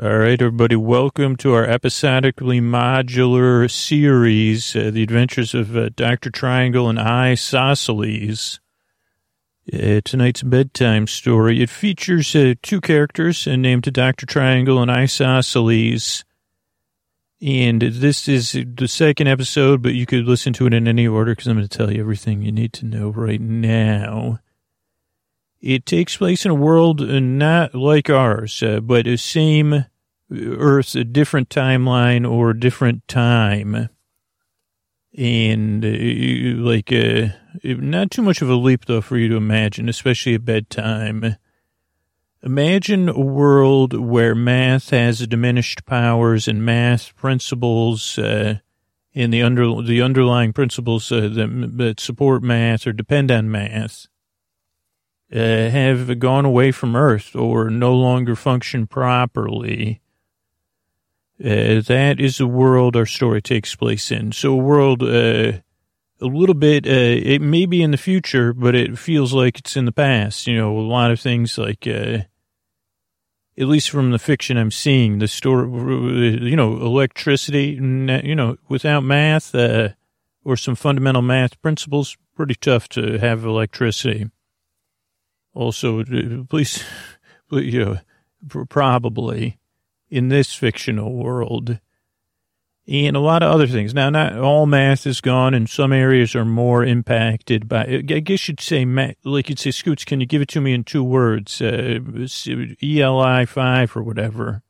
All right, everybody, welcome to our episodically modular series, uh, The Adventures of uh, Dr. Triangle and Isosceles. Uh, tonight's bedtime story. It features uh, two characters uh, named Dr. Triangle and Isosceles. And this is the second episode, but you could listen to it in any order because I'm going to tell you everything you need to know right now. It takes place in a world not like ours, uh, but the same Earth, a different timeline or a different time. And uh, like, uh, not too much of a leap though for you to imagine, especially at bedtime. Imagine a world where math has diminished powers and math principles, uh, and the under the underlying principles uh, that, that support math or depend on math uh, have gone away from Earth or no longer function properly. Uh, that is the world our story takes place in. So, a world uh, a little bit, uh, it may be in the future, but it feels like it's in the past. You know, a lot of things like, uh, at least from the fiction I'm seeing, the story, you know, electricity, you know, without math uh, or some fundamental math principles, pretty tough to have electricity. Also, please, you know, probably in this fictional world and a lot of other things. Now, not all math is gone, and some areas are more impacted by. I guess you'd say, like you'd say, Scoots, can you give it to me in two words? Uh, ELI five or whatever.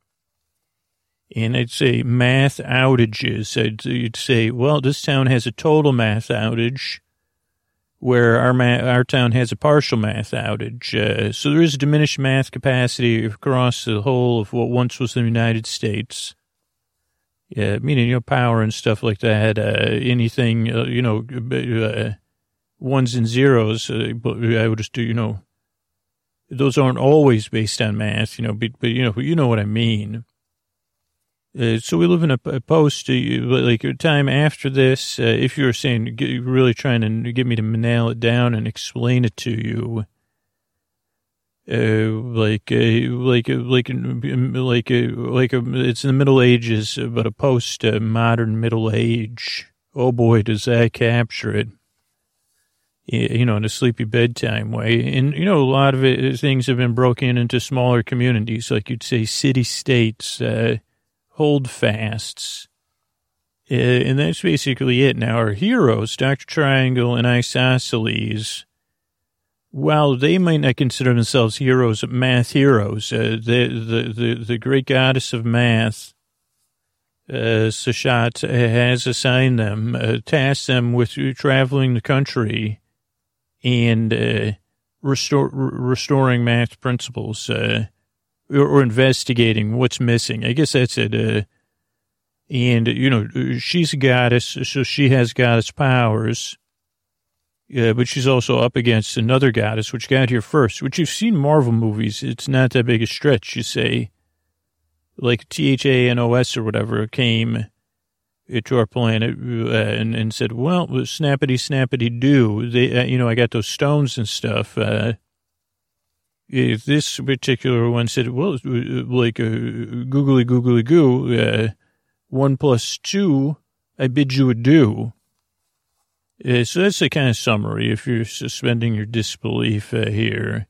And I'd say math outages. I'd, you'd say, well, this town has a total math outage where our ma- our town has a partial math outage. Uh, so there is a diminished math capacity across the whole of what once was the United States. Yeah, meaning you know power and stuff like that. Uh, anything uh, you know, uh, ones and zeros. Uh, but I would just do you know, those aren't always based on math. You know, but, but you know you know what I mean. Uh, so we live in a, a post, uh, like a time after this, uh, if you're saying, really trying to get me to nail it down and explain it to you, uh, like, uh, like, like, like, like, a, it's in the Middle Ages, but a post modern Middle Age. Oh boy, does that capture it. You know, in a sleepy bedtime way. And, you know, a lot of it, things have been broken into smaller communities, like you'd say city states, uh, hold fasts. Uh, and that's basically it. Now, our heroes, Dr. Triangle and Isosceles, while they might not consider themselves heroes, math heroes, uh, the, the, the, the, great goddess of math, uh, Seshat, has assigned them, uh, tasked them with traveling the country and uh, restore, restoring math principles. Uh, or, or investigating what's missing. I guess that's it. Uh, and, you know, she's a goddess, so she has goddess powers. Yeah, but she's also up against another goddess, which got here first, which you've seen Marvel movies. It's not that big a stretch, you say. Like T-H-A-N-O-S or whatever came to our planet uh, and, and said, well, snappity, snappity do. They, uh, you know, I got those stones and stuff. Uh, if this particular one said, well, like a googly googly goo, uh, one plus two, I bid you adieu. Uh, so that's the kind of summary if you're suspending your disbelief uh, here.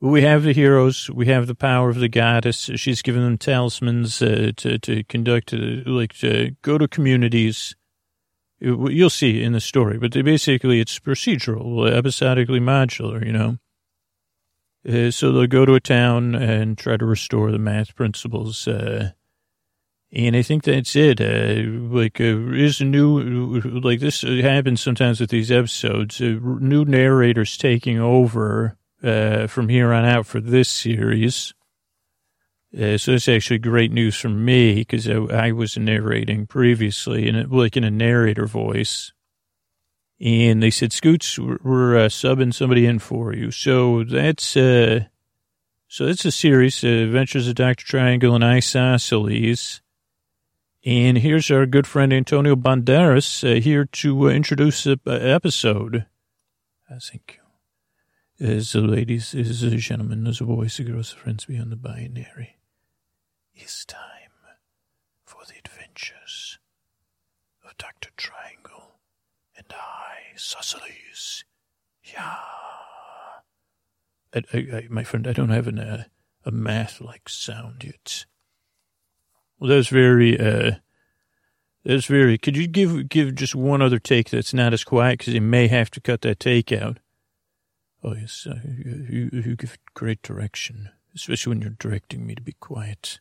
We have the heroes. We have the power of the goddess. She's given them talismans uh, to to conduct, uh, like to go to communities. You'll see in the story, but basically it's procedural, episodically modular. You know, uh, so they'll go to a town and try to restore the math principles. Uh, and I think that's it. Uh, like, uh, is a new, like this happens sometimes with these episodes, uh, new narrators taking over, uh, from here on out for this series. Uh, so it's actually great news for me because I, I, was narrating previously in like in a narrator voice and they said, Scoots, we're, uh, subbing somebody in for you. So that's, uh, so that's a series, uh, Adventures of Dr. Triangle and Isosceles. And here's our good friend Antonio Banderas uh, here to uh, introduce the uh, episode. Thank you. As the ladies, as the gentlemen, as a voice, the girls, friends beyond the binary. It's time for the adventures of Dr. Triangle I, Isosceles. Yeah. I, I, I, my friend, I don't have an, uh, a math-like sound yet. Well, that was very, uh, that was very, could you give, give just one other take that's not as quiet? Because you may have to cut that take out. Oh, yes, uh, you, you give great direction, especially when you're directing me to be quiet.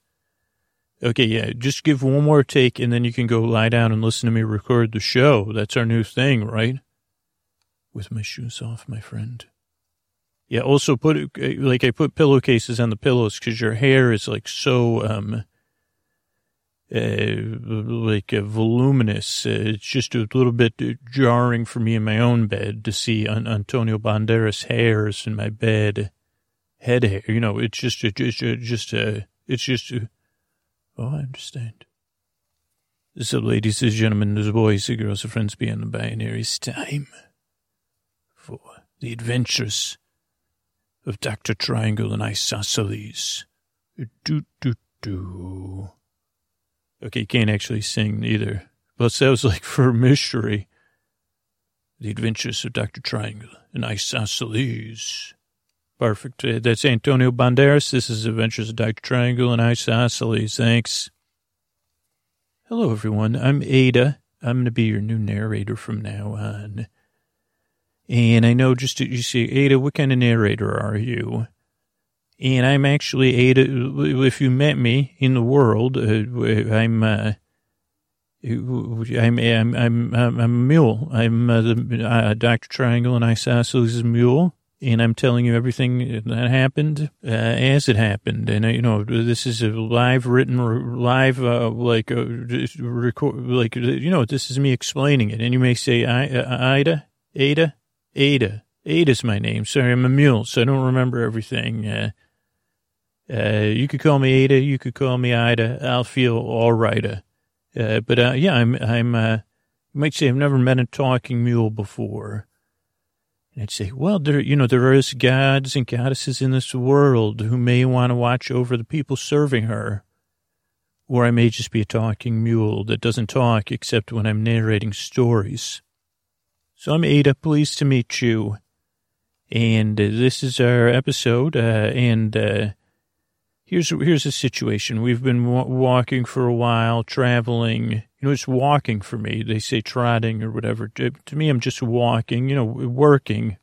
Okay, yeah, just give one more take and then you can go lie down and listen to me record the show. That's our new thing, right? With my shoes off, my friend. Yeah, also put, like, I put pillowcases on the pillows because your hair is, like, so, um, uh, like uh, voluminous. Uh, it's just a little bit jarring for me in my own bed to see Antonio Banderas hairs in my bed, head hair. You know, it's just, a, just, a, just, a, it's just. A, oh, I understand. So, ladies and gentlemen, there's boys and girls and friends beyond the binary. It's time for the adventures of Dr. Triangle and Isosceles. Do, do, do. Okay, can't actually sing either. But that was like for mystery. The Adventures of Dr. Triangle and Isosceles. Perfect. Uh, that's Antonio Banderas. This is Adventures of Dr. Triangle and Isosceles. Thanks. Hello, everyone. I'm Ada. I'm going to be your new narrator from now on. And I know just you say, Ada, what kind of narrator are you? and I'm actually Ada. If you met me in the world, uh, I'm, uh, I'm, I'm, I'm, I'm a mule. I'm uh, the uh, Dr. Triangle and Isosceles mule. And I'm telling you everything that happened uh, as it happened. And, uh, you know, this is a live written, live, like, record, like, you know, this is me explaining it. And you may say, I, Ida, Ada, Ada, Ada's my name. Sorry, I'm a mule, so I don't remember everything. Uh, uh, you could call me Ada. You could call me Ida. I'll feel all right. Uh, but uh, yeah, I'm. I'm. Uh, you might say I've never met a talking mule before. And I'd say, well, there, you know, there is gods and goddesses in this world who may want to watch over the people serving her. Or I may just be a talking mule that doesn't talk except when I'm narrating stories. So I'm Ada. Pleased to meet you. And uh, this is our episode. Uh, and uh, here's here's the situation. We've been walking for a while, traveling. You know, it's walking for me. They say trotting or whatever. To, me, I'm just walking. You know, working.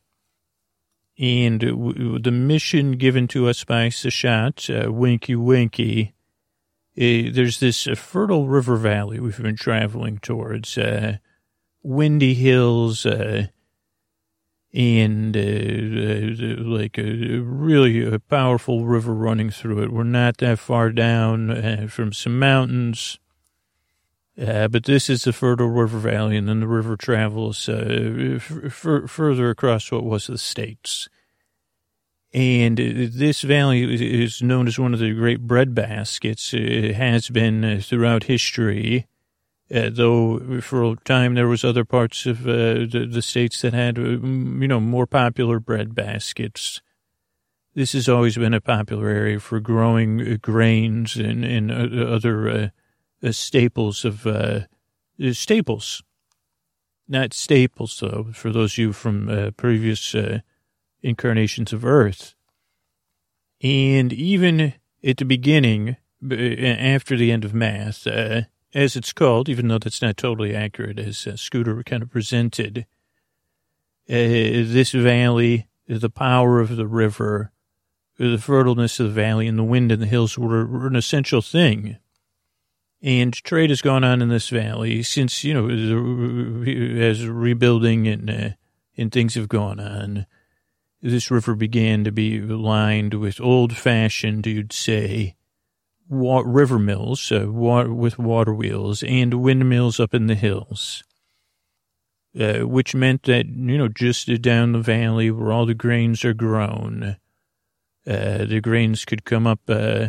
And w- the mission given to us by Seshat, uh, Winky Winky, uh, there's this uh, fertile river valley we've been traveling towards. Uh, windy hills, uh, and uh, uh, like a really a powerful river running through it. We're not that far down uh, from some mountains, uh, but this is the fertile river valley, and then the river travels uh, f- f- further across what was the states. And this valley is known as one of the great bread baskets. It has been uh, throughout history uh, though for a time there was other parts of uh, the, the, states that had, uh, you know, more popular bread baskets. This has always been a popular area for growing uh, grains and, and uh, other uh, staples of staples. Not staples, though, for those of you from previous incarnations of Earth. And even at the beginning, after the end of math, as it's called, even though that's not totally accurate, as uh, Scooter kind of presented. Uh, this valley, the power of the river, the fertileness of the valley, and the wind in the hills were, were an essential thing. And trade has gone on in this valley since, you know, as rebuilding and, uh, and things have gone on. This river began to be lined with old fashioned, you'd say, wa- river mills uh, with water wheels and windmills up in the hills, uh, which meant that, you know, just down the valley where all the grains are grown, uh, the grains could come up, uh,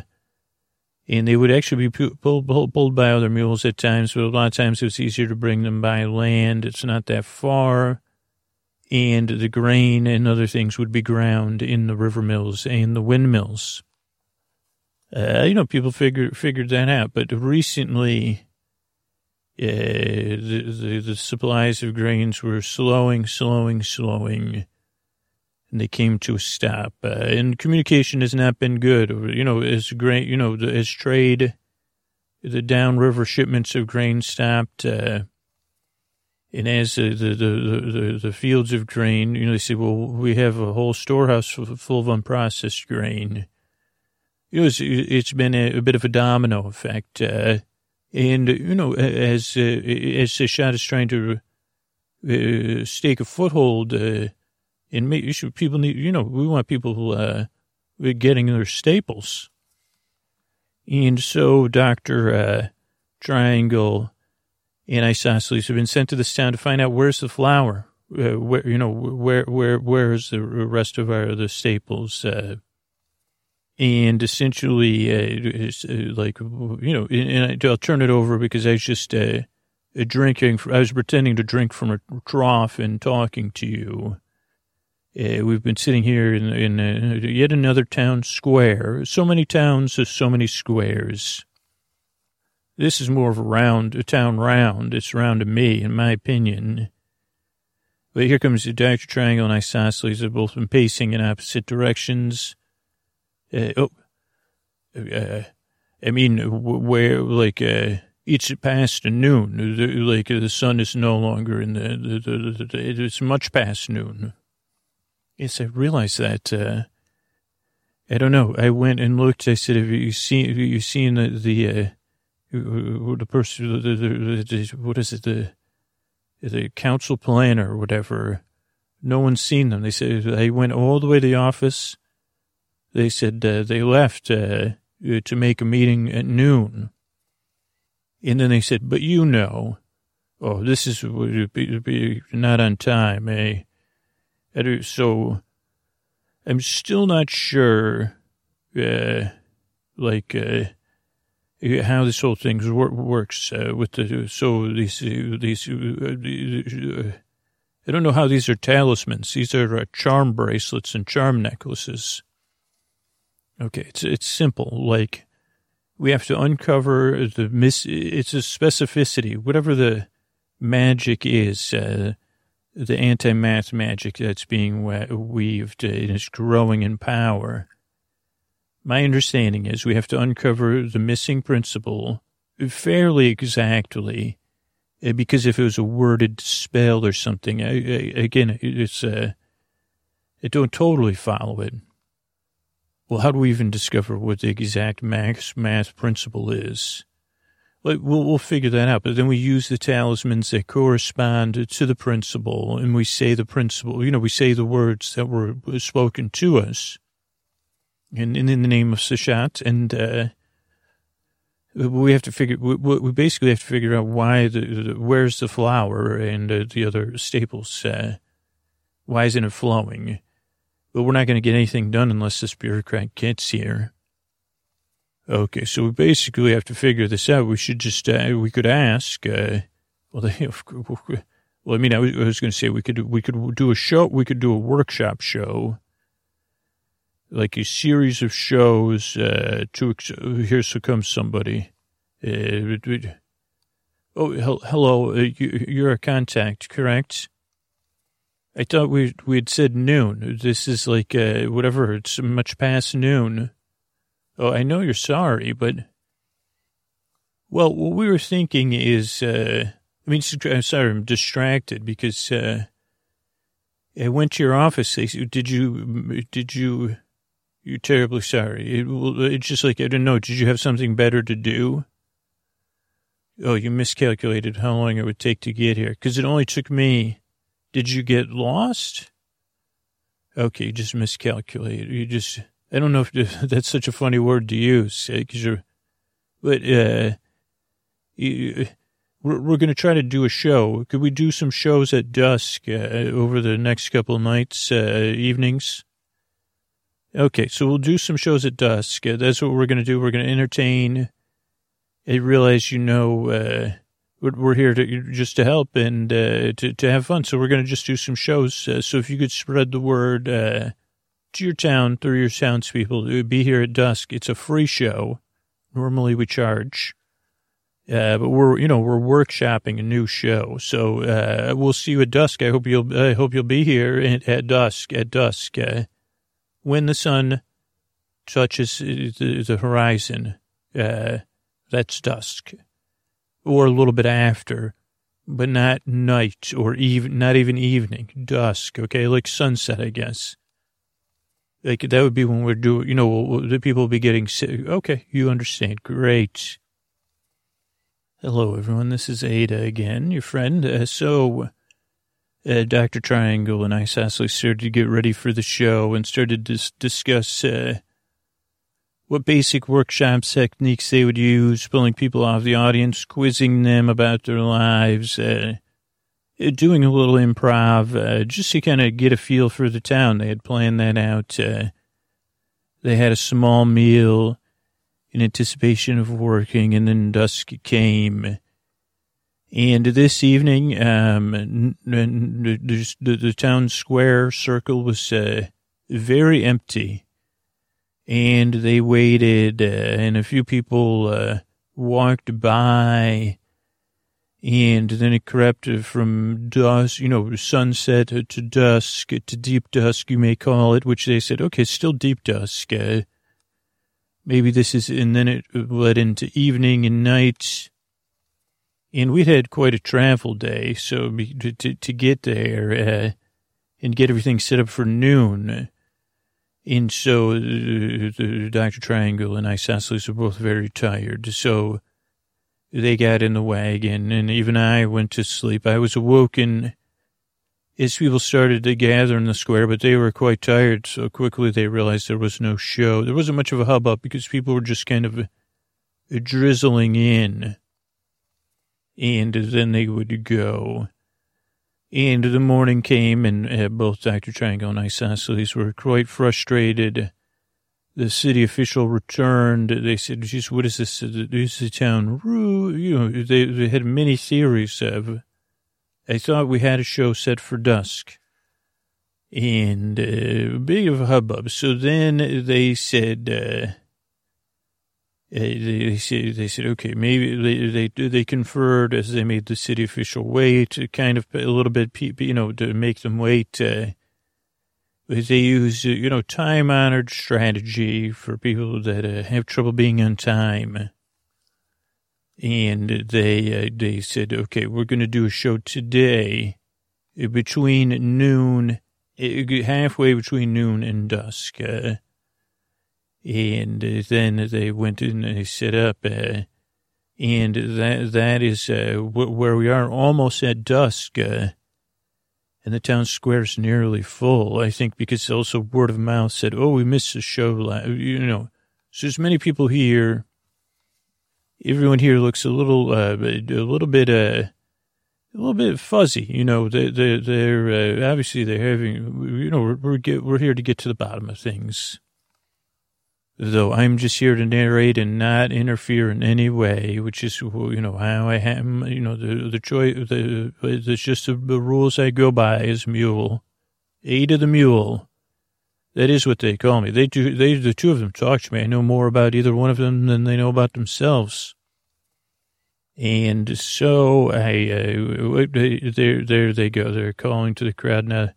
and they would actually be pulled, pulled, pulled by other mules at times, but a lot of times it was easier to bring them by land. It's not that far. And the grain and other things would be ground in the river mills and the windmills. Uh, you know, people figured figured that out, but recently, uh, the, the the supplies of grains were slowing, slowing, slowing, and they came to a stop. Uh, and communication has not been good. You know, as grain, you know, as trade, the downriver shipments of grain stopped. Uh, and as the, the, the, the, fields of grain, you know, they say, well, we have a whole storehouse full of unprocessed grain. You know, it's, been a, a bit of a domino effect. Uh, and, you know, as, uh, as Seshat is trying to uh, stake a foothold uh, and make sure people need, you know, we want people uh, getting their staples. And so Dr. Uh, Triangle and isosceles have been sent to this town to find out where's the flour, uh, where you know where where where's the rest of our the staples, uh, and essentially uh, uh like you know, and I'll turn it over because I was just uh, drinking. I was pretending to drink from a trough and talking to you. Uh, we've been sitting here in, in yet another town square. So many towns, so many squares. This is more of a round, a town round. It's round to me, in my opinion. But here comes the Dr. Triangle and Isosceles have both been pacing in opposite directions. Uh, oh, uh, I mean, where, like, uh, it's past noon. Like, the sun is no longer in the, the, the, the it's much past noon. Yes, I realize that, uh, I don't know. I went and looked. I said, have you seen, have you seen the, the, uh, the person, the, the, what is it, the, the council planner or whatever. No one's seen them. They said they went all the way to the office. They said uh, they left uh, to make a meeting at noon. And then they said, but you know, oh, this is not on time, eh? So I'm still not sure, uh, like, uh, how this whole thing works uh, with the so these these uh, I don't know how these are talismans. These are uh, charm bracelets and charm necklaces. Okay, it's it's simple. Like we have to uncover the miss. It's a specificity, whatever the magic is, uh, the anti-math magic that's being weaved and is growing in power my understanding is we have to uncover the missing principle fairly exactly, eh, because if it was a worded spell or something, I, I, again, it's uh, I don't totally follow it. Well, how do we even discover what the exact math math principle is? Like, we'll, we'll figure that out, but then we use the talismans that correspond to the principle, and we say the principle, you know, we say the words that were spoken to us in, in, in the name of Seshat. And, uh, we have to figure, we, we basically have to figure out why the, the where's the flour and uh, the other staples, uh, why isn't it flowing? But we're not going to get anything done unless this bureaucrat gets here. Okay, so we basically have to figure this out. We should just, uh, we could ask, uh, well, they, well, I mean, I was, was going to say we could, we could do a show, we could do a workshop show like a series of shows uh, to here so comes somebody. Uh, oh, hello, uh, you, are a contact, correct? I thought we we had said noon. This is like uh, whatever. It's much past noon. Oh, I know you're sorry, but well, what we were thinking is, uh, I mean, I'm sorry, I'm distracted because uh, I went to your office. Did you did you you're terribly sorry. It, it's just like, I don't know. Did you have something better to do? Oh, you miscalculated how long it would take to get here. Because it only took me. Did you get lost? Okay, you just miscalculated. You just, I don't know if that's such a funny word to use. Because eh, you're, but, uh, you, we're, we're going to try to do a show. Could we do some shows at dusk uh, over the next couple of nights, uh, evenings? Okay, so we'll do some shows at dusk. Uh, that's what we're going to do. We're going to entertain. I realize you know uh, we're here to just to help and uh, to to have fun. So we're going to just do some shows. Uh, so if you could spread the word, uh, to your town through your townspeople. Be here at dusk. It's a free show. Normally we charge. Uh, but we're, you know, we're workshopping a new show. So, uh, we'll see you at dusk. I hope you'll, I hope you'll be here at, at dusk, at dusk, uh, when the sun touches the, the horizon. That's dusk or a little bit after, but not night or even, not even evening, dusk. Okay. Like sunset, I guess. Like that would be when we're doing, you know, the people will be getting sick. Okay. You understand. Great. Hello, everyone. This is Ada again, your friend. Uh, so, uh, Dr. Triangle and Isosceles, started to get ready for the show and started to discuss uh, what basic workshop techniques they would use, pulling people off the audience, quizzing them about their lives, uh, doing a little improv, uh, just to kind of get a feel for the town. They had planned that out. Uh, they had a small meal in anticipation of working, and then dusk came. And this evening, um, the, the, the town square circle was uh, very empty. And they waited, uh, and a few people uh, walked by. And then it crept from dusk, you know, sunset to dusk, to deep dusk, you may call it, which they said, okay, still deep dusk. Uh, maybe this is, and then it led into evening and night. And we'd had quite a travel day, so to, to, to get there uh, and get everything set up for noon. And so uh, Dr. Triangle and Isosceles were both very tired. So they got in the wagon, and even I went to sleep. I was awoken as people started to gather in the square, but they were quite tired, so quickly they realized there was no show. There wasn't much of a hubbub because people were just kind of drizzling in, and then they would go. And the morning came, and uh, both Dr. Triangle and Isosceles were quite frustrated. The city official returned. They said, geez, what is this? This is a town. You know, they, they had many theories of I thought we had a show set for dusk. And uh, big of a hubbub. So then they said, uh, they, said, they said, okay, maybe they, they, they conferred as they made the city official wait, kind of a little bit, you know, to make them wait. Uh, they use, you know, time honored strategy for people that uh, have trouble being on time and they uh, they said, okay, we're going to do a show today between noon, uh, halfway between noon and dusk. Uh, and then they went in and they set up, uh, and that that is uh, where we are, almost at dusk. Uh, and the town square is nearly full, I think, because also word of mouth said, oh, we missed the show, you know. So there's many people here everyone here looks a little, uh, a little bit, uh, a little bit fuzzy. You know, they, they, they're, uh, obviously they're having, you know, we're, we're, get, we're here to get to the bottom of things. Though I'm just here to narrate and not interfere in any way, which is, you know, how I am, you know, the, the choice, the, it's just the, the rules I go by is mule. Ada the mule. That is what they call me. They do. They the two of them talk to me. I know more about either one of them than they know about themselves. And so I, uh, there, there they go. They're calling to the crowd now.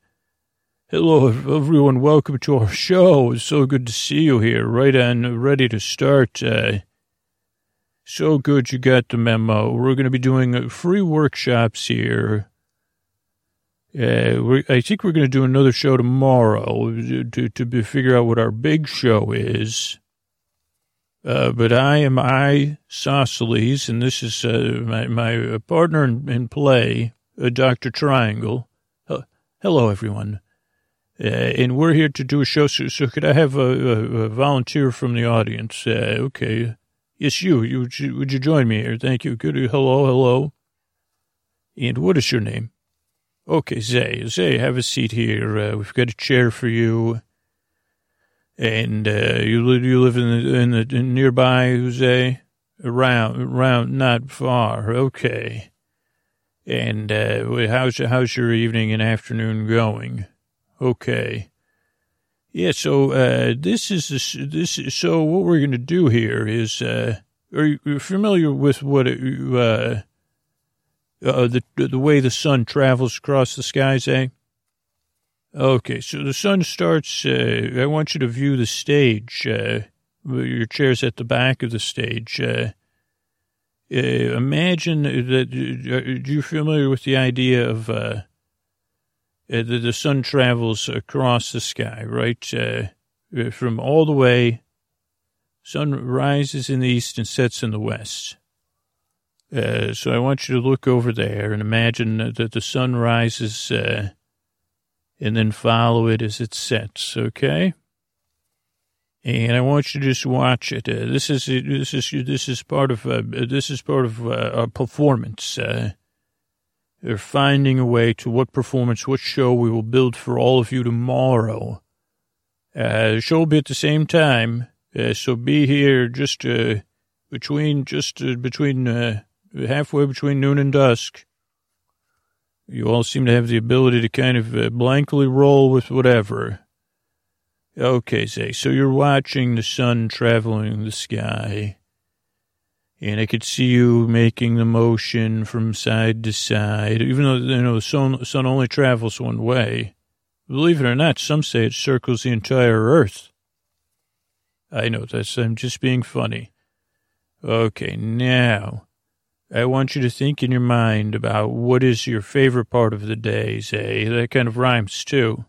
Hello, everyone. Welcome to our show. It's so good to see you here. Right on, ready to start. Uh, so good you got the memo. We're going to be doing free workshops here uh, I think we're going to do another show tomorrow to, to figure out what our big show is. Uh, but I am I, Sosceles, and this is uh, my, my partner in, in play, uh, Dr. Triangle. hello, everyone. Uh, and we're here to do a show. So, so could I have a, a, a volunteer from the audience? Uh, okay. Yes, you. you. Would you join me here? Thank you. Good. Hello, hello. And what is your name? Okay, Zay, Zay, have a seat here. Uh, we've got a chair for you. And uh, you live you live in the, in the in nearby, Zay? Around, around, not far. Okay. And uh, how's how's your evening and afternoon going? Okay. Yeah, so uh, this is this, this. is- So what we're going to do here is, uh, are you familiar with what uh, uh, the the way the sun travels across the skies? Eh? Okay, so the sun starts. Uh, I want you to view the stage. Uh, your chair's at the back of the stage. Imagine that. Are you familiar with the idea of? Uh, the, the sun travels across the sky, right? Uh, uh, from all the way, sun rises in the east and sets in the west. Uh, so I want you to look over there and imagine that the sun rises, uh, and then follow it as it sets. Okay. And I want you to just watch it. Uh, this is this is this is part of this is part of our performance. They're finding a way to what performance, what show we will build for all of you tomorrow. Uh, the show will be at the same time, uh, so be here just uh, between just uh, between uh, halfway between noon and dusk. You all seem to have the ability to kind of uh, blankly roll with whatever. Okay, say so you're watching the sun traveling the sky and I could see you making the motion from side to side, even though you know the sun, sun only travels one way. Believe it or not, some say it circles the entire Earth. I know that's I'm just being funny. Okay, now I want you to think in your mind about what is your favorite part of the day. Say that kind of rhymes too.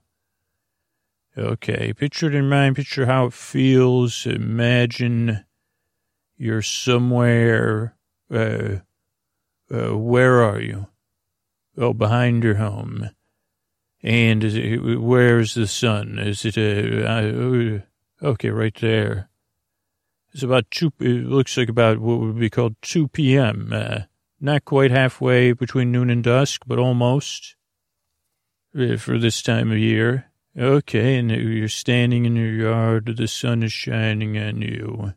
Okay, picture it in mind. Picture how it feels. Imagine you're somewhere. Uh, uh, where are you? Oh, behind your home. And is it, where's the sun? Is it a, uh, okay, right there. It's about two, it looks like about what would be called 2 p.m. Uh, not quite halfway between noon and dusk, but almost uh, for this time of year. Okay, and you're standing in your yard, the sun is shining on you.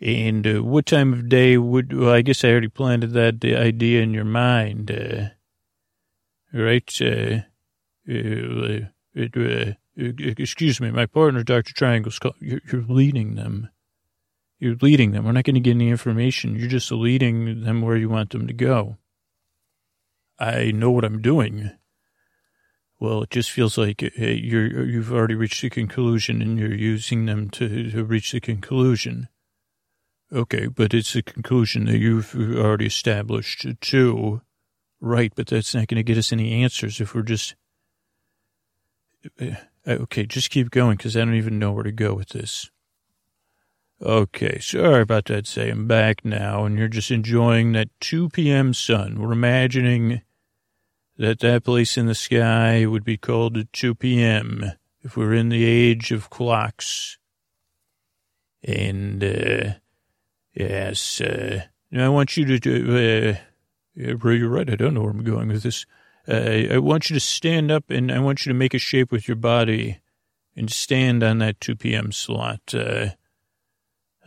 And uh, what time of day would, well, I guess I already planted that idea in your mind, uh, right? Uh, uh, uh, excuse me, my partner, Dr. Triangle's you're, you're leading them. You're leading them. We're not going to get any information. You're just leading them where you want them to go. I know what I'm doing. Well, it just feels like uh, you're, you've already reached a conclusion and you're using them to, to reach the conclusion. Okay, but it's a conclusion that you've already established too. Right, but that's not going to get us any answers if we're just. Uh, Okay, just keep going because I don't even know where to go with this. Okay, sorry about that. Say I'm back now, and you're just enjoying that 2 p.m. sun. We're imagining that that place in the sky would be called at 2 p.m. if we're in the age of clocks. And, uh, yes, uh, I want you to, uh, you're right. I don't know where I'm going with this. Uh, I want you to stand up and I want you to make a shape with your body and stand on that 2 p.m. slot. Uh,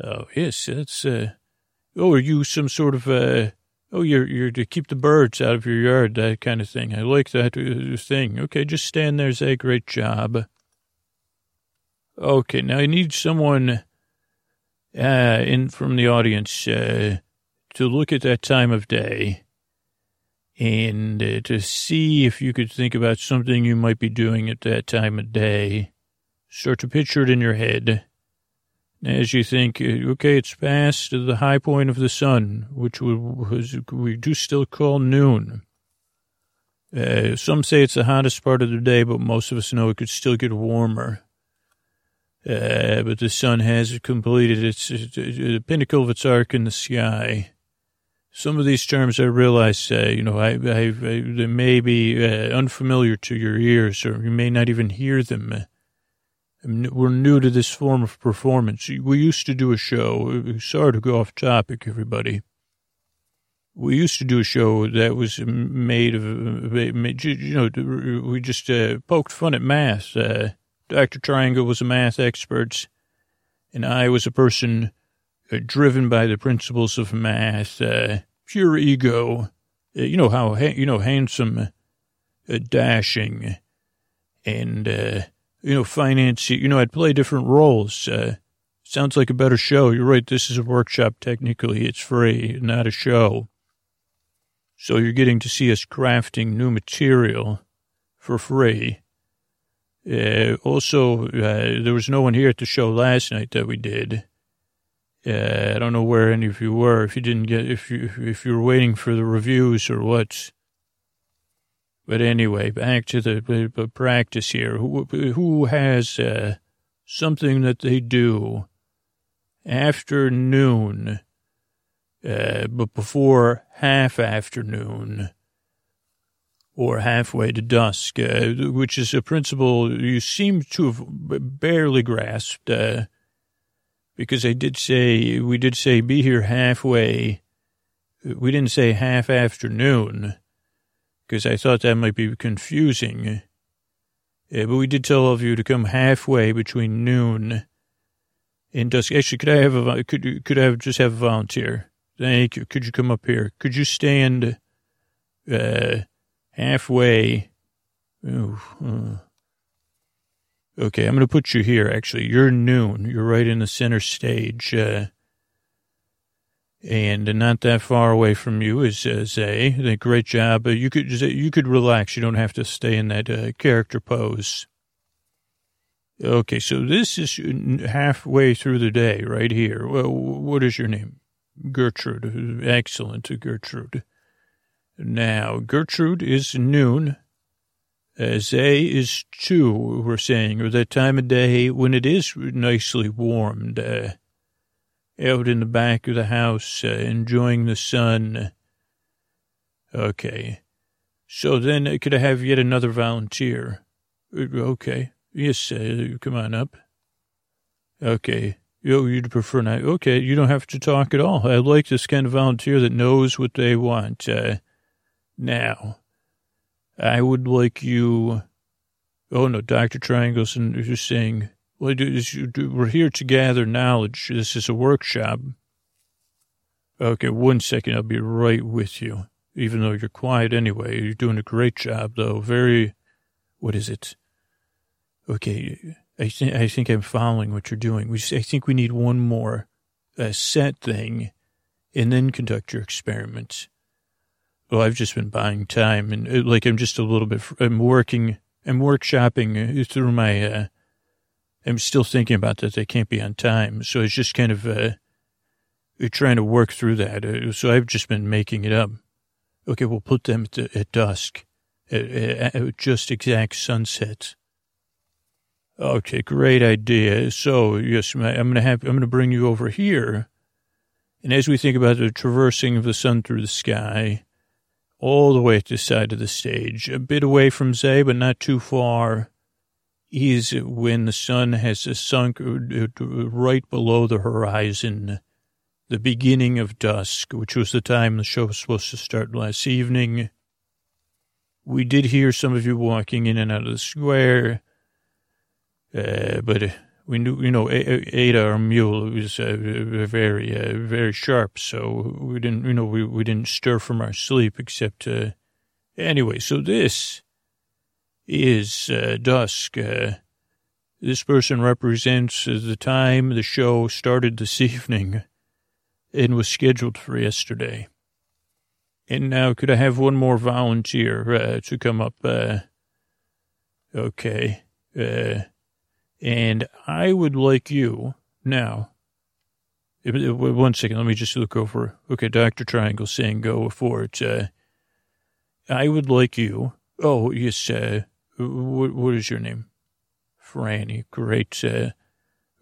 oh, yes, that's, uh, oh, are you some sort of, uh, oh, you're, you're to keep the birds out of your yard, that kind of thing. I like that uh, thing. Okay, just stand there, Zay. Great job. Okay, now I need someone, uh, in from the audience, uh, to look at that time of day and uh, to see if you could think about something you might be doing at that time of day. Start to picture it in your head. As you think, uh, okay, it's past the high point of the sun, which was, we do still call noon. Uh, some say it's the hottest part of the day, but most of us know it could still get warmer. Uh, but the sun has completed its, pinnacle of its arc in the sky. Some of these terms I realize, uh, you know, I, I, I, they may be uh, unfamiliar to your ears, or you may not even hear them. We're new to this form of performance. We used to do a show. Sorry to go off topic, everybody. We used to do a show that was made of, you know, we just poked fun at math. Dr. Triangle was a math expert, and I was a person uh, driven by the principles of math, uh, pure ego. Uh, you know how, you know, handsome, uh, dashing, and uh, you know, finance, you know, I'd play different roles. Uh, sounds like a better show. You're right. This is a workshop. Technically, it's free, not a show. So you're getting to see us crafting new material for free. Uh, also, uh, there was no one here at the show last night that we did. Uh, I don't know where any of you were. If you didn't get, if you if you were waiting for the reviews or what. But anyway, back to the, the practice here. Who who has uh, something that they do after noon, uh, but before half afternoon? Or halfway to dusk, uh, which is a principle you seem to have barely grasped. Uh, because I did say, we did say be here halfway. We didn't say half afternoon because I thought that might be confusing. Yeah, but we did tell all of you to come halfway between noon and dusk. Actually, could I have a, could, could I have, just have a volunteer? Thank you. Could you come up here? Could you stand, uh, halfway? Ooh, uh, Okay, I'm going to put you here, actually. You're noon. You're right in the center stage. Uh, and not that far away from you is uh, Zay. Great job. Uh, you could you could relax. You don't have to stay in that uh, character pose. Okay, so this is halfway through the day right here. Well, what is your name? Gertrude. Excellent, Gertrude. Now, Gertrude is noon. As A is two, we're saying, or that time of day when it is nicely warmed, uh, out in the back of the house, uh, enjoying the sun. Okay. So then uh, could I have yet another volunteer? Uh, okay. Yes, uh, come on up. Okay. Oh, you'd prefer not. Okay, you don't have to talk at all. I like this kind of volunteer that knows what they want. Uh, now, I would like you. Oh no, Doctor Triangleson is just saying. Well, we're here to gather knowledge. This is a workshop. Okay, one second. I'll be right with you. Even though you're quiet anyway, you're doing a great job, though. Very. What is it? Okay, I think I think I'm following what you're doing. We just, I think we need one more uh, set thing, and then conduct your experiments. Well, I've just been buying time and uh, like I'm just a little bit, I'm working, I'm workshopping uh, through my, uh, I'm still thinking about that. I can't be on time. So it's just kind of, uh, trying to work through that. Uh, so I've just been making it up. Okay, we'll put them at, the, at dusk, at, at just exact sunset. Okay, great idea. So yes, I'm going to have, I'm going to bring you over here. And as we think about the traversing of the sun through the sky, all the way to the side of the stage, a bit away from Zay, but not too far, is when the sun has sunk right below the horizon, the beginning of dusk, which was the time the show was supposed to start last evening. We did hear some of you walking in and out of the square, uh, but we knew, you know, Ada, our mule, was uh, very, uh, very sharp. So we didn't, you know, we, we didn't stir from our sleep except, uh, anyway. So this is uh, dusk. Uh, this person represents the time the show started this evening and was scheduled for yesterday. And now, could I have one more volunteer uh, to come up? okay. And I would like you now. One second, let me just look over. Okay, Dr. Triangle saying go for it. Uh, I would like you. Oh, yes, uh, what, what is your name? Franny. Great. Uh,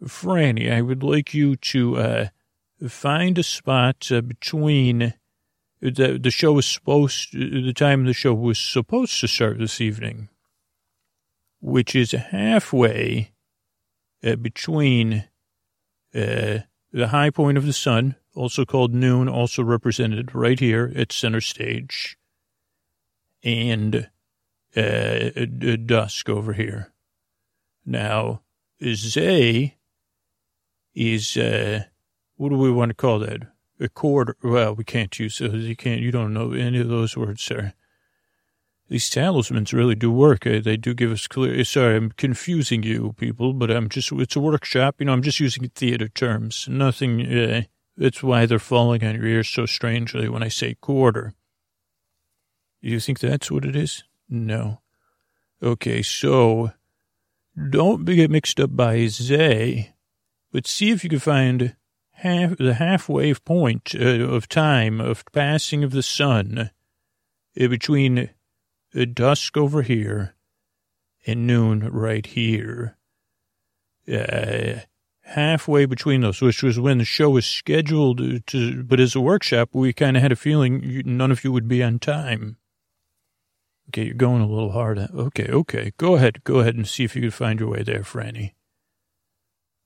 Franny, I would like you to uh, find a spot uh, between the the show was supposed the time the show was supposed to start this evening, which is halfway uh, between uh, the high point of the sun, also called noon, also represented right here at center stage, and uh, dusk over here. Now, Zay is, uh, what do we want to call that? A quarter. Well, we can't use those. You can't, you don't know any of those words, sir. These talismans really do work. Uh, they do give us clear. Sorry, I'm confusing you people, but I'm just, it's a workshop. You know, I'm just using theater terms. Nothing, uh, that's why they're falling on your ears so strangely when I say quarter. You think that's what it is? No. Okay, so don't get mixed up by Zay, but see if you can find half the halfway point uh, of time of passing of the sun uh, between uh, dusk over here and noon right here. Uh, halfway between those, which was when the show was scheduled to, but as a workshop, we kind of had a feeling none of you would be on time. Okay, you're going a little hard. Okay, okay. Go ahead. Go ahead and see if you can find your way there, Franny.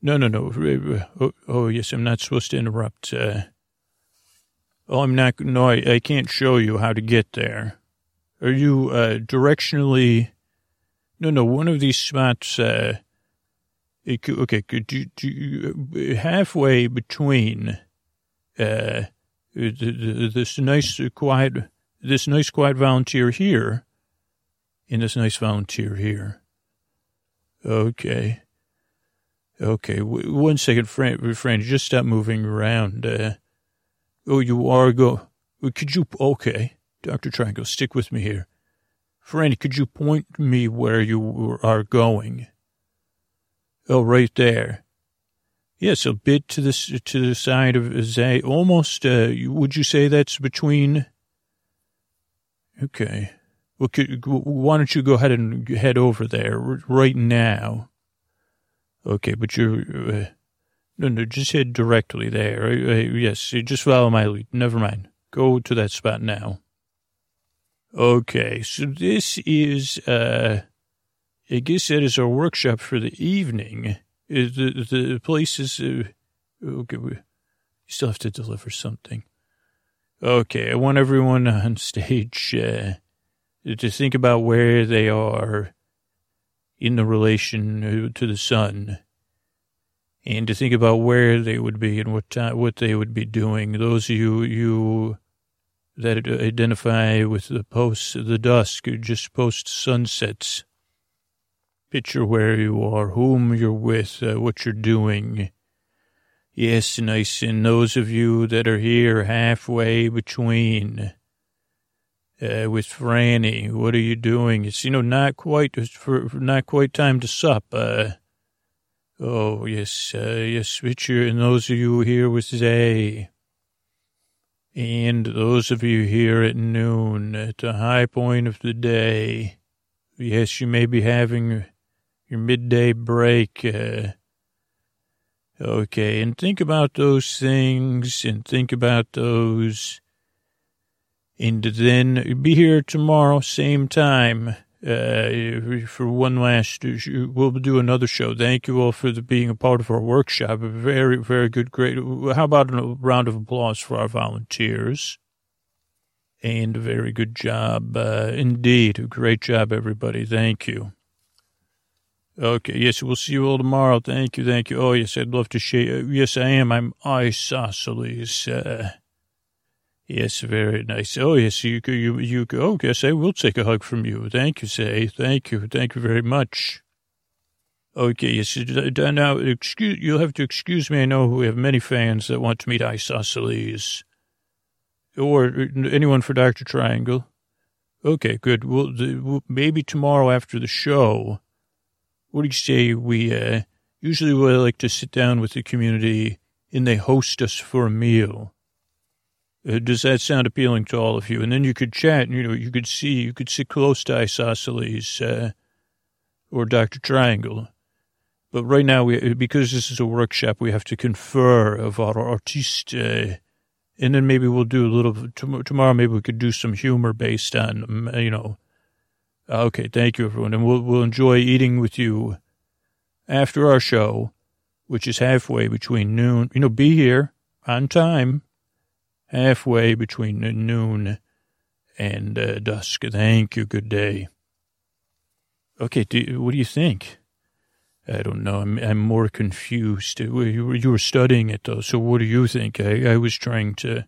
No, no, no. Oh, oh yes, I'm not supposed to interrupt. Uh, oh, I'm not. No, I, I can't show you how to get there. Are you uh, directionally? No, no. One of these spots. Uh, it, okay, could you, you halfway between uh, this nice quiet this nice quiet volunteer here and this nice volunteer here. Okay. Okay, one second, friend, friend, just stop moving around. Uh, oh, you are go. Could you? Okay, Doctor Triangle, stick with me here. Friend, could you point me where you are going? Oh, right there. Yes, a bit to the to the side of Zay. Almost. Uh, would you say that's between? Okay. Well, could, why don't you go ahead and head over there right now? Okay, but you're, uh, no, no, just head directly there. Uh, yes, just follow my lead. Never mind. Go to that spot now. Okay, so this is, uh, I guess that is our workshop for the evening. The, the place is, uh, okay, we still have to deliver something. Okay, I want everyone on stage, uh, to think about where they are in the relation to the sun and to think about where they would be and what time, what they would be doing. Those of you, you that identify with the post, the dusk, just post sunsets. Picture where you are, whom you're with, uh, what you're doing. Yes, nice. And those of you that are here halfway between, uh, with Franny. What are you doing? It's, you know, not quite, for, not quite time to sup. Uh, oh, yes, uh, yes, Richard, and those of you here with Zay. And those of you here at noon, at the high point of the day. Yes, you may be having your midday break. Uh, okay, and think about those things and think about those and then be here tomorrow, same time, uh, for one last, we'll do another show. Thank you all for the, being a part of our workshop. Very, very good, great. How about a round of applause for our volunteers? And a very good job, uh, indeed. Great job, everybody. Thank you. Okay, yes, we'll see you all tomorrow. Thank you, thank you. Oh, yes, I'd love to share. Yes, I am. I'm isosceles. Uh, Yes, very nice. Oh, yes, you, you, you, oh, yes, I will take a hug from you. Thank you, say. Thank you. Thank you very much. Okay, yes, now, excuse, you'll have to excuse me. I know we have many fans that want to meet Isosceles. Or anyone for Dr. Triangle. Okay, good. Well, the, maybe tomorrow after the show, what do you say we, uh, usually we like to sit down with the community and they host us for a meal. Uh, does that sound appealing to all of you? And then you could chat, and you know, you could see, you could sit close to Isosceles uh, or Dr. Triangle. But right now, we, because this is a workshop, we have to confer of our artiste. Uh, and then maybe we'll do a little, tomorrow maybe we could do some humor based on, um, you know. Okay, thank you, everyone. And we'll, we'll enjoy eating with you after our show, which is halfway between noon. You know, be here on time halfway between noon and uh, dusk. Thank you. Good day. Okay, do, what do you think? I don't know. I'm, I'm more confused. You were, studying it, though, so what do you think? I, I was trying to.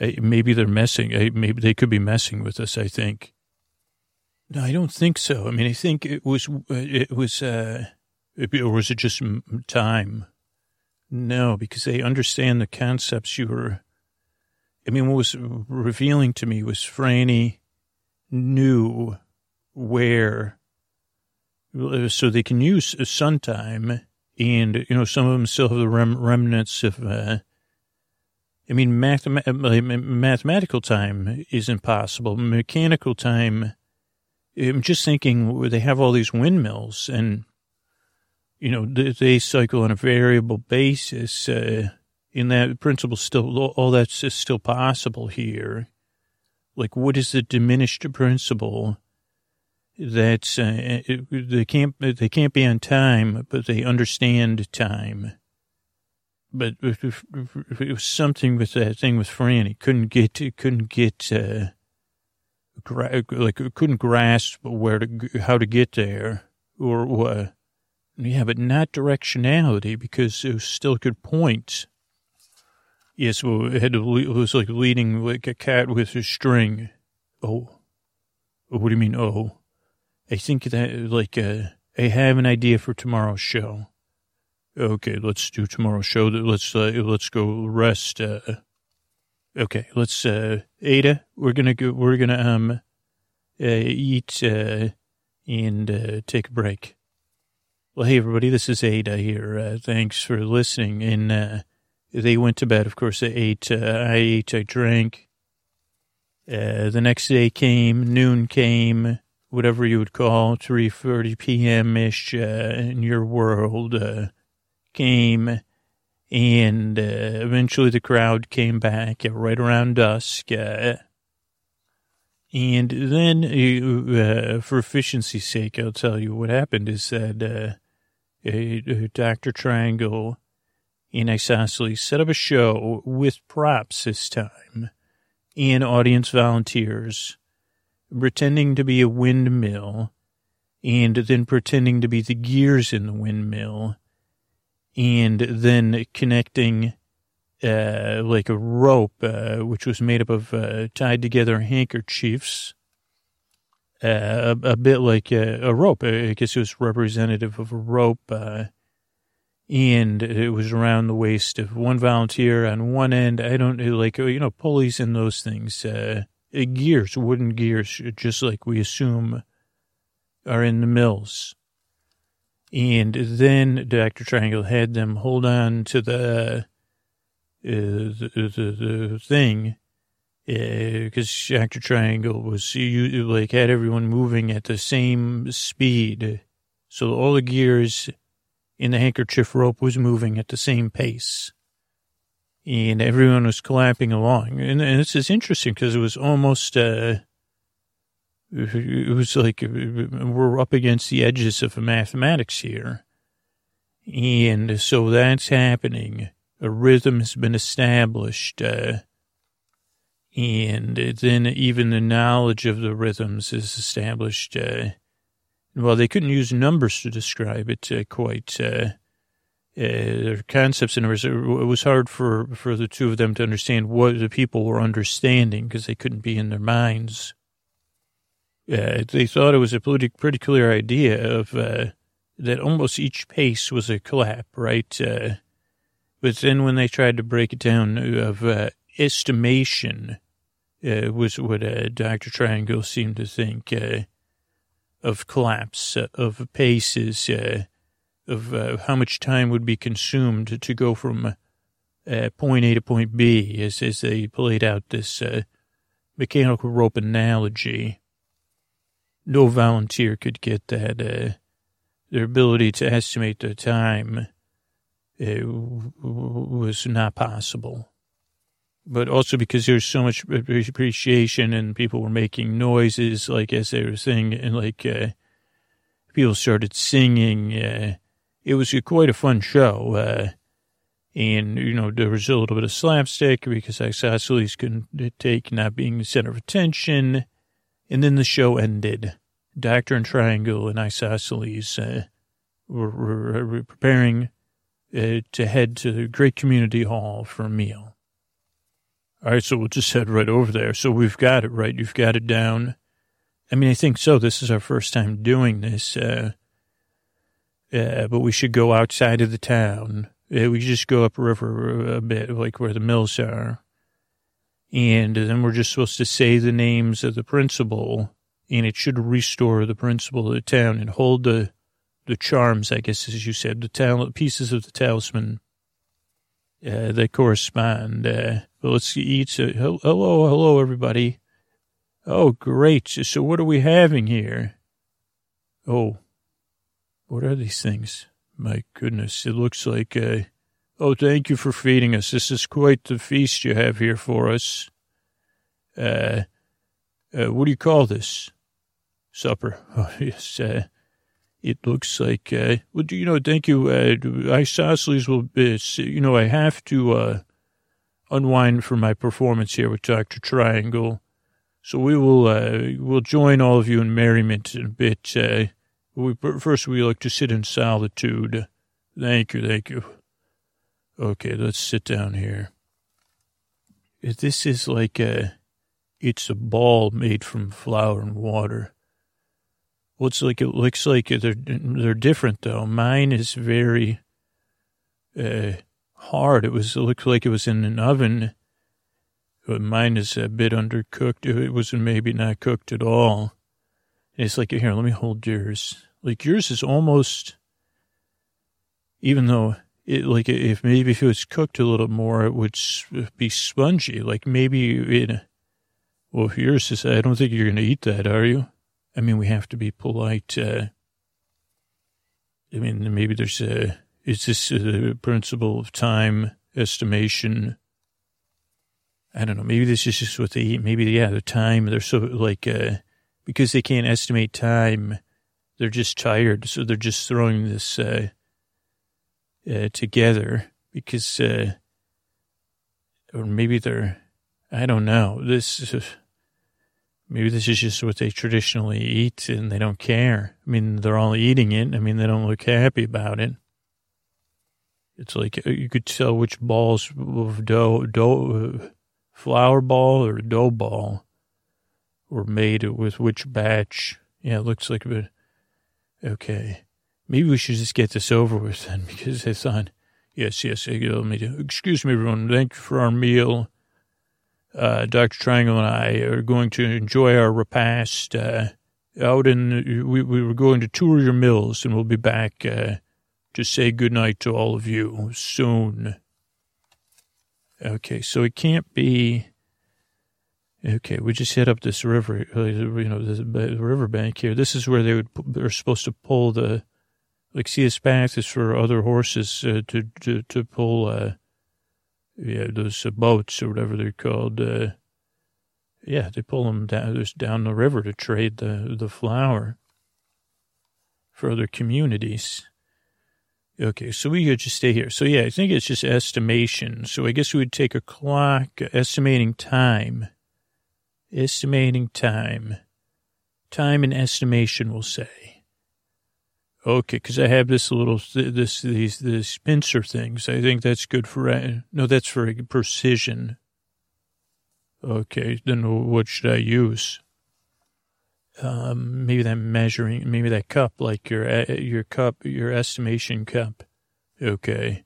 maybe they're messing. maybe they could be messing with us, I think. No, I don't think so. I mean, I think it was, it was, uh, or was it just time? No, because they understand the concepts you were, I mean, what was revealing to me was Franny knew where, so they can use sun time and, you know, some of them still have the rem- remnants of, uh, I mean, mathematical time is impossible. Mechanical time, I'm just thinking they have all these windmills and, you know, they cycle on a variable basis. Uh, in that principle, still, all that's still possible here. Like, what is the diminished principle? That's uh, they can't they can't be on time, but they understand time but it was something with that thing with Franny. Couldn't get, couldn't get, uh, gra- like, couldn't grasp where to, how to get there or what. Yeah, but not directionality because it still good points. Yes, well, it had to, it was like leading like a cat with a string. Oh, what do you mean? Oh, I think that like, uh, I have an idea for tomorrow's show. Okay, let's do tomorrow's show. Let's uh, let's go rest. Uh, okay, let's uh, Ada. We're gonna go. We're gonna um uh, eat uh, and uh, take a break. Well, hey everybody, this is Ada here. Uh, thanks for listening. And uh, they went to bed. Of course, they ate. Uh, I ate. I drank. Uh, the next day came. Noon came. Whatever you would call three thirty p.m. ish uh, in your world. Uh, came, and uh, eventually the crowd came back right around dusk. Uh, and then, uh, for efficiency's sake, I'll tell you what happened is that uh, Dr. Triangle and Isosceles set up a show with props this time and audience volunteers pretending to be a windmill and then pretending to be the gears in the windmill and then connecting uh, like a rope, uh, which was made up of uh, tied together handkerchiefs, uh, a, a, bit like a, a, rope. I guess it was representative of a rope, uh, and it was around the waist of one volunteer on one end. I don't like you know pulleys and those things, uh, gears, wooden gears, just like we assume are in the mills. And then Dr. Triangle had them hold on to the, uh, the, the, the, thing, because uh, Dr. Triangle was, you, like, had everyone moving at the same speed. So all the gears in the handkerchief rope was moving at the same pace. And everyone was clapping along. And, and this is interesting because it was almost, uh, it was like we're up against the edges of mathematics here. And so that's happening. A rhythm has been established. Uh, and then even the knowledge of the rhythms is established. Uh, well, they couldn't use numbers to describe it uh, quite. Uh, uh, concepts and numbers. It was hard for, for the two of them to understand what the people were understanding because they couldn't be in their minds uh, they thought it was a pretty, pretty clear idea of uh, that almost each pace was a clap, right? Uh, but then when they tried to break it down of uh, estimation, uh, was what uh, Dr. Triangle seemed to think of claps, of paces, of how much time would be consumed to go from point A to point B as, as they played out this mechanical rope analogy no volunteer could get that. Uh, their ability to estimate the time uh, was not possible. But also because there's so much appreciation and people were making noises, like as they were saying, and like uh, people started singing. Uh, it was quite a fun show. Uh, and, you know, there was a little bit of slapstick because Isosceles couldn't take not being the center of attention. And then the show ended. Doctor and Triangle and Isosceles uh, were, were, were, preparing uh, to head to the great community hall for a meal. All right, so we'll just head right over there. So we've got it, right? You've got it down. I mean, I think so. This is our first time doing this. Uh, uh, but we should go outside of the town. Uh, we just go upriver a bit, like where the mills are. And then we're just supposed to say the names of the principal, and it should restore the principal of the town and hold the the charms, I guess, as you said, the tal- pieces of the talisman uh, that correspond. Uh, let's eat. Uh, hello, hello, everybody. Oh, great. So what are we having here? Oh, what are these things? My goodness, it looks like, uh, oh, thank you for feeding us. This is quite the feast you have here for us. Uh, uh what do you call this? Supper. Oh, yes, uh, it looks like, uh, well, you know, thank you. Uh, isosceles will, be, you know, I have to, uh, unwind from my performance here with Dr. Triangle. So we will, uh, we'll join all of you in merriment in a bit. Uh, we, first, we like to sit in solitude. Thank you, thank you. Okay, let's sit down here. This is like a, it's a ball made from flour and water. Looks like it looks like they're they're different though. Mine is very uh, hard. It was it looked like it was in an oven. But mine is a bit undercooked. It was maybe not cooked at all. And it's like here, let me hold yours. Like yours is almost, even though it like if maybe if it was cooked a little more, it would be spongy. Like maybe it. Well, if yours is, I don't think you're going to eat that, are you? I mean, we have to be polite. Uh, I mean, maybe there's a, is this a principle of time estimation? I don't know. Maybe this is just what they eat. Maybe, yeah, the time, they're so like, uh, because they can't estimate time, they're just tired. So they're just throwing this, uh, uh, together because, uh, or maybe they're, I don't know. This, Maybe this is just what they traditionally eat and they don't care. I mean, they're all eating it. I mean, they don't look happy about it. It's like uh, you could tell which balls of dough, dough, uh, flour ball or dough ball were made with which batch. Yeah, it looks like a Okay. Maybe we should just get this over with then because it's on. Yes, yes. Excuse me, everyone. Thank you for our meal uh, Dr. Triangle and I are going to enjoy our repast uh, out in, we, we were going to tour your mills and we'll be back uh, to say goodnight to all of you soon. Okay, so it can't be, okay, we just hit up this river, uh, you know, the riverbank here. This is where they would, they're supposed to pull the, like, see this path is for other horses uh, to, to, to pull, uh, yeah, those uh, boats or whatever they're called. Uh, yeah, they pull them down just down the river to trade the the flour for other communities. Okay, so we could just stay here. So yeah, I think it's just estimation. So I guess we would take a clock, estimating time, estimating time, time and estimation. We'll say. Okay, because I have this little this these these pincer things. I think that's good for uh, no, that's for precision. Okay, then what should I use? Um, maybe that measuring, maybe that cup, like your your cup, your estimation cup. Okay,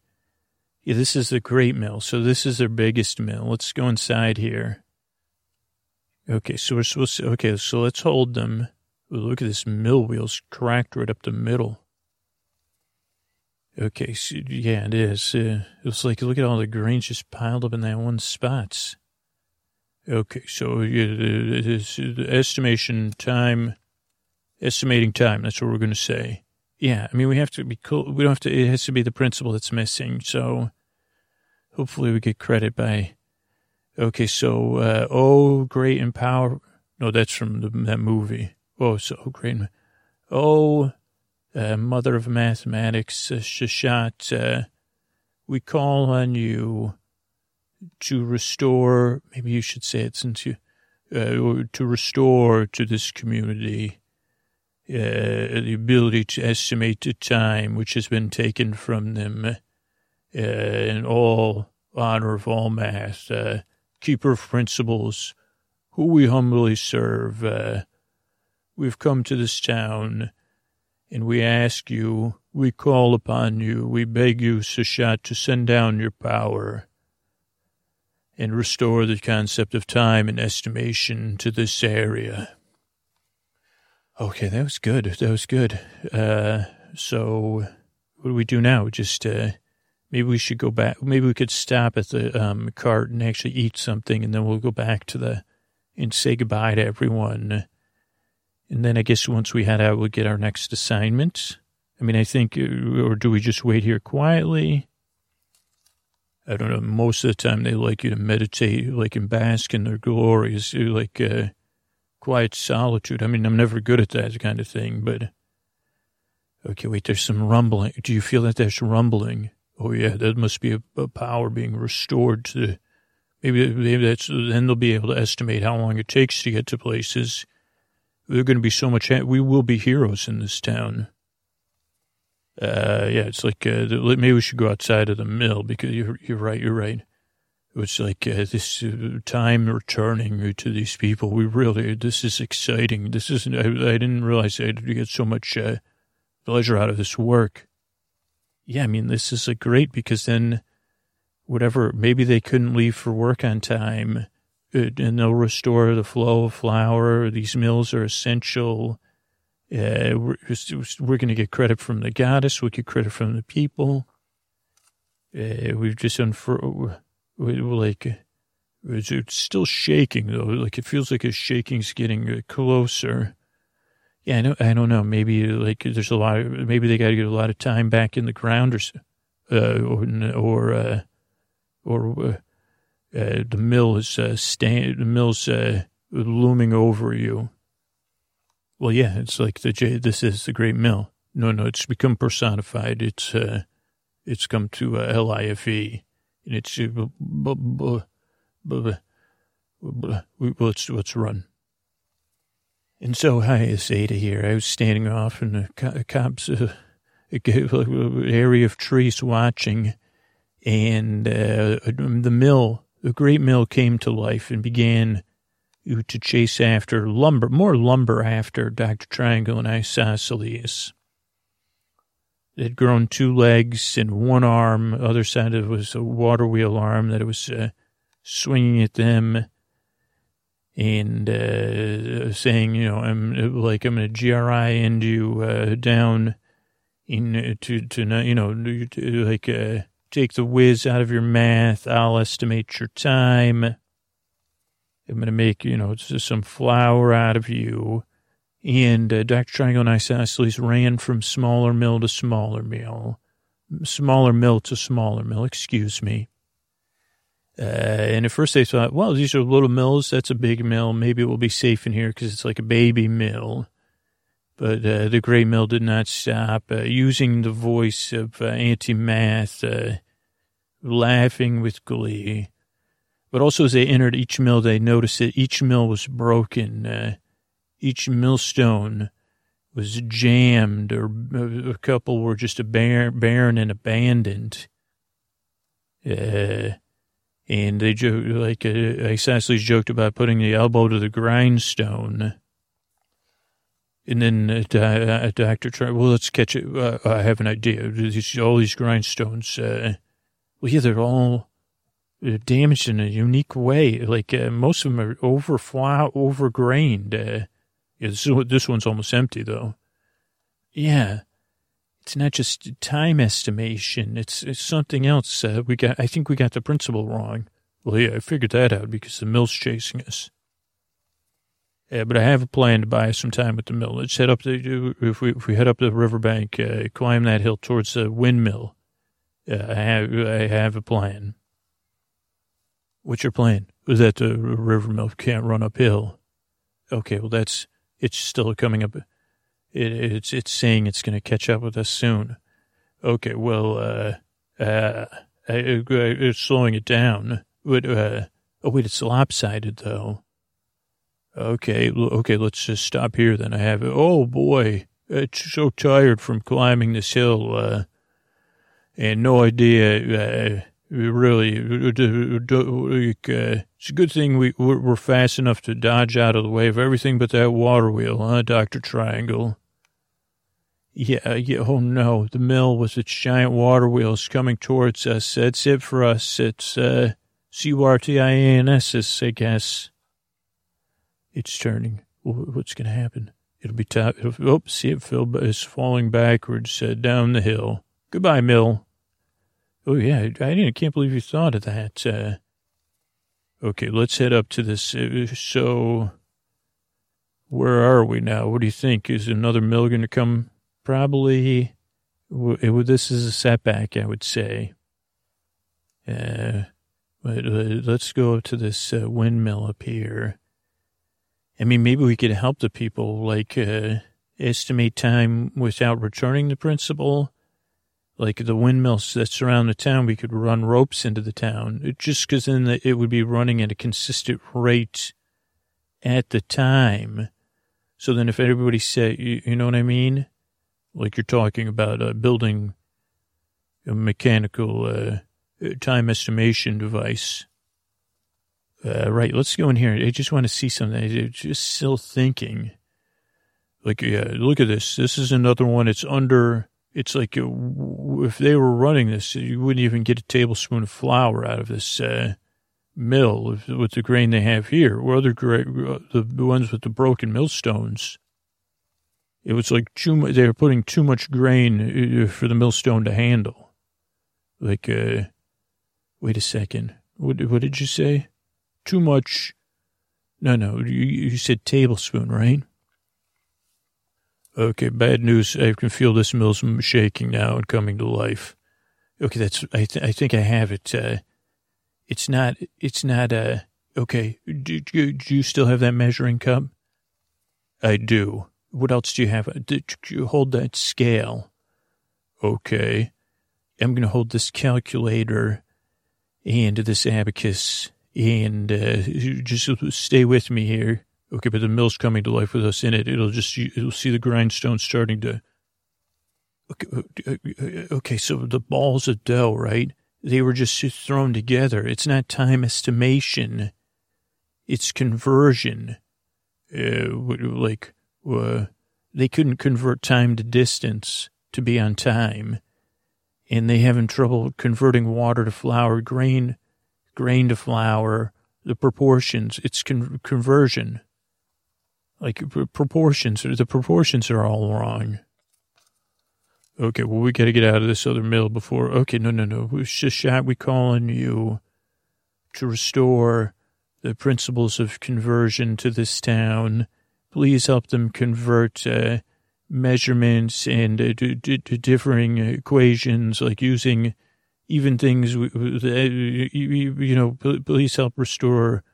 yeah, this is the great mill. So this is their biggest mill. Let's go inside here. Okay, so we're supposed to. Okay, so let's hold them. Look at this mill wheels cracked right up the middle. Okay, so yeah, it is. Uh, it's like, look at all the grains just piled up in that one spot. Okay, so the estimation time, estimating time. That's what we're going to say. Yeah, I mean, we have to be cool. We don't have to, it has to be the principle that's missing. So hopefully we get credit by, okay, so, uh, oh, great and power. No, that's from the, that movie. Oh, so great. Oh, uh, mother of mathematics, uh, Seshat, uh, we call on you to restore, maybe you should say it since you, uh, to restore to this community uh, the ability to estimate the time which has been taken from them uh, in all honor of all mass, uh, keeper of principles, who we humbly serve, uh, we've come to this town and we ask you, we call upon you, we beg you, Seshat, to send down your power and restore the concept of time and estimation to this area. Okay, that was good. That was good. Uh, so what do we do now? Just, uh, maybe we should go back. Maybe we could stop at the, um, cart and actually eat something and then we'll go back to the, and say goodbye to everyone. And then I guess once we head out, we'll get our next assignment. I mean, I think, uh, or do we just wait here quietly? I don't know. Most of the time, they like you to meditate, like in bask in their glories, like uh, quiet solitude. I mean, I'm never good at that kind of thing, but okay. Wait, there's some rumbling. Do you feel that there's rumbling? Oh yeah, that must be a, a power being restored to. Maybe, maybe that's then they'll be able to estimate how long it takes to get to places. There's going to be so much. We will be heroes in this town. Uh, yeah, it's like uh, maybe we should go outside of the mill because you're you're right. You're right. It's like uh, this uh, time returning to these people. We really this is exciting. This isn't. I, I didn't realize I'd get so much uh, pleasure out of this work. Yeah, I mean this is great because then whatever maybe they couldn't leave for work on time, uh, and they'll restore the flow of flour. These mills are essential uh, we're, we're going to get credit from the goddess. We get credit from the people. Uh, we've just we, like, it's, still shaking though. Like it feels like a shaking's getting uh, closer. Yeah, I don't, I don't know. Maybe like there's a lot of, maybe they got to get a lot of time back in the ground or, uh, or, or, uh, or, uh, the mill is, stand, the mill's, looming over you well, yeah, it's like the J. This is the great mill. No, no, it's become personified. It's uh, it's come to uh, L I F E, and it's uh, b- b- b- let's let's run. And so, hi, it's Ada here. I was standing off in the co- cops' uh, area of trees watching, and uh, the mill, the great mill, came to life and began to chase after lumber, more lumber after Dr. Triangle and Isosceles. It had grown two legs and one arm. The other side of it was a water wheel arm that it was uh, swinging at them and uh, saying, you know, I'm like I'm to GRI into you uh, down in uh, to to you know to, like uh, take the whiz out of your math. I'll estimate your time. I'm going to make, you know, some flour out of you. And uh, Dr. Triangle and Isosceles ran from smaller mill to smaller mill, smaller mill to smaller mill, excuse me. Uh, and at first they thought, well, these are little mills. That's a big mill. Maybe it will be safe in here because it's like a baby mill. But uh, the gray mill did not stop, uh, using the voice of uh, Auntie Math, uh, laughing with glee. But also, as they entered each mill, they noticed that each mill was broken. Uh, each millstone was jammed, or a couple were just a bar- barren and abandoned. Uh, and they joke, like uh, Isosceles joked about putting the elbow to the grindstone. And then uh, uh, Doctor tried. Well, let's catch it. Uh, I have an idea. All these grindstones. Uh, well, yeah, they're all damaged in a unique way. Like uh, most of them are overflow, overgrained. Uh, yeah, this, is, this one's almost empty though. Yeah, it's not just time estimation. It's, it's something else. Uh, we got. I think we got the principle wrong. Well, yeah, I figured that out because the mill's chasing us. Yeah, but I have a plan to buy some time with the mill. Let's head up the if we if we head up the riverbank, uh, climb that hill towards the windmill. Uh, I have I have a plan. What's your plan? Was that the river mill can't run uphill? Okay, well that's it's still coming up. It, it's it's saying it's going to catch up with us soon. Okay, well, uh, uh, it's slowing it down. But, uh, oh wait, it's lopsided though. Okay, okay, let's just stop here then. I have it. Oh boy, it's so tired from climbing this hill, uh, and no idea, uh, really, uh, it's a good thing we, we're, fast enough to dodge out of the way of everything but that water wheel, huh, Dr. Triangle? Yeah, yeah, oh no, the mill with its giant water wheels coming towards us. That's it for us. It's, uh, C-U-R-T-I-A-N-S, I guess. It's turning. What's going to happen? It'll be top. Oh, see it, Phil is falling backwards uh, down the hill. Goodbye, Mill. Oh, yeah, I didn't, can't believe you thought of that. Uh, okay, let's head up to this. Uh, so, where are we now? What do you think? Is another mill going to come? Probably. This is a setback, I would say. Uh, uh, let's go up to this uh, windmill up here. I mean, maybe we could help the people, like uh, estimate time without returning the principal. Like the windmills that surround the town, we could run ropes into the town, it, just because then the, it would be running at a consistent rate at the time. So then, if everybody said, you, you know what I mean? Like you're talking about uh, building a mechanical uh, time estimation device uh, right, let's go in here. I just want to see something. I'm just still thinking. Like, yeah, look at this. This is another one. It's under, it's like a, if they were running this, you wouldn't even get a tablespoon of flour out of this uh, mill with the grain they have here. Or other gra- the ones with the broken millstones. It was like too much, they were putting too much grain uh, for the millstone to handle. Like, uh, wait a second. What, what did you say? too much. No, no, you, you said tablespoon, right? Okay, bad news. I can feel this mill's shaking now and coming to life. Okay, that's, I, th- I think I have it. Uh, it's not, it's not, uh, okay. Do, do, do you still have that measuring cup? I do. What else do you have? Did you hold that scale? Okay. I'm going to hold this calculator and this abacus and uh, just stay with me here. Okay, but the mill's coming to life with us in it. It'll just you'll see the grindstone starting to. Okay, uh, okay, so the balls of dough, right? They were just thrown together. It's not time estimation. It's conversion. Uh, like, uh, they couldn't convert time to distance to be on time. And they having trouble converting water to flour. Grain grain to flour, the proportions, it's con- conversion. Like proportions, the proportions are all wrong. Okay, well, we got to get out of this other mill before. Okay, no, no, no. It's just shot. We call on you to restore the principles of conversion to this town. Please help them convert uh, measurements and uh, d- d- differing equations, like using even things, you know, please help restore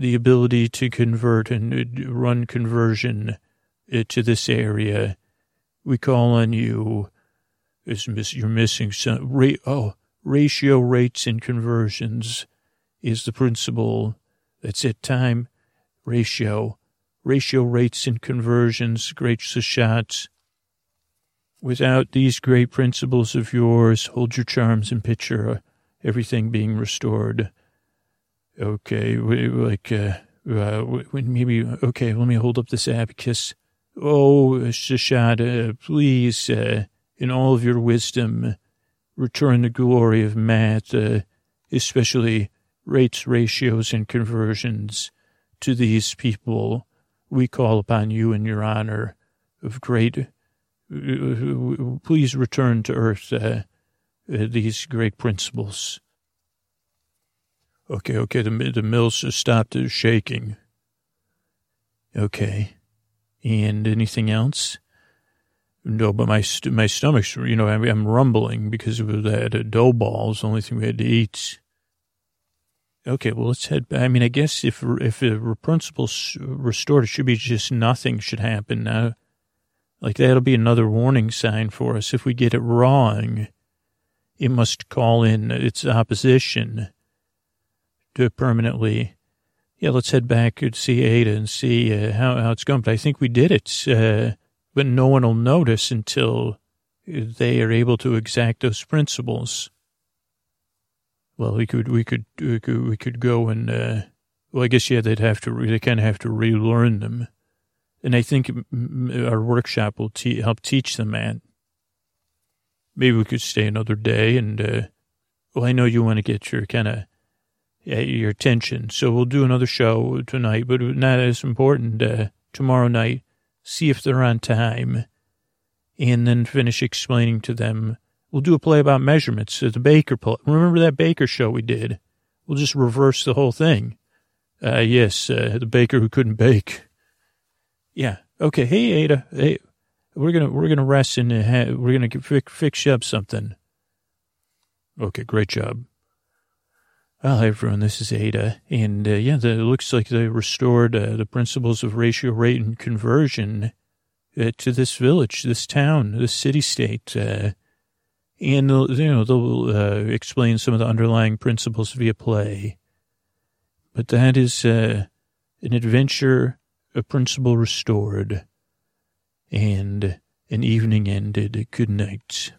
the ability to convert and run conversion to this area. We call on you. Is miss, You're missing some. Oh, ratio rates and conversions is the principle. That's it. Time ratio. Ratio rates and conversions. Great shots. Without these great principles of yours, hold your charms and picture everything being restored. Okay, like, uh, uh, maybe, okay, let me hold up this abacus. Oh, Shashada, please, uh, in all of your wisdom, return the glory of math, uh, especially rates, ratios, and conversions to these people. We call upon you in your honor of great please return to earth uh, uh, these great principles. Okay, okay, the, the mills have stopped shaking. Okay. And anything else? No, but my my stomach's, you know, I'm, I'm rumbling because of that dough balls, the only thing we had to eat. Okay, well, let's head back. I mean, I guess if if the principles restored, it should be just nothing should happen now. Like that'll be another warning sign for us. If we get it wrong, it must call in its opposition permanently. Yeah, let's head back and see Ada and see uh, how, how it's going. But I think we did it. Uh, but no one will notice until they are able to exact those principles. well, we could, we could, we could, we could go and, uh, well, I guess, yeah, they'd have to, they kind of have to relearn them. And I think our workshop will te- help teach them, man. Maybe we could stay another day and, uh, well, I know you want to get your kind of, your attention. So we'll do another show tonight, but not as important, uh, tomorrow night. See if they're on time and then finish explaining to them. We'll do a play about measurements. The Baker play. Remember that Baker show we did? We'll just reverse the whole thing. Uh, yes, uh, the baker who couldn't bake. Yeah. Okay. Hey, Ada. Hey, we're gonna we're gonna rest and uh, we're gonna fix, fix up something. Okay. Great job. Well, hi everyone. This is Ada, and uh, yeah, the, it looks like they restored uh, the principles of ratio, rate, and conversion uh, to this village, this town, this city state. Uh, and, you know, they'll uh, explain some of the underlying principles via play. But that is uh, an adventure, a principle restored, and an evening ended. Good night.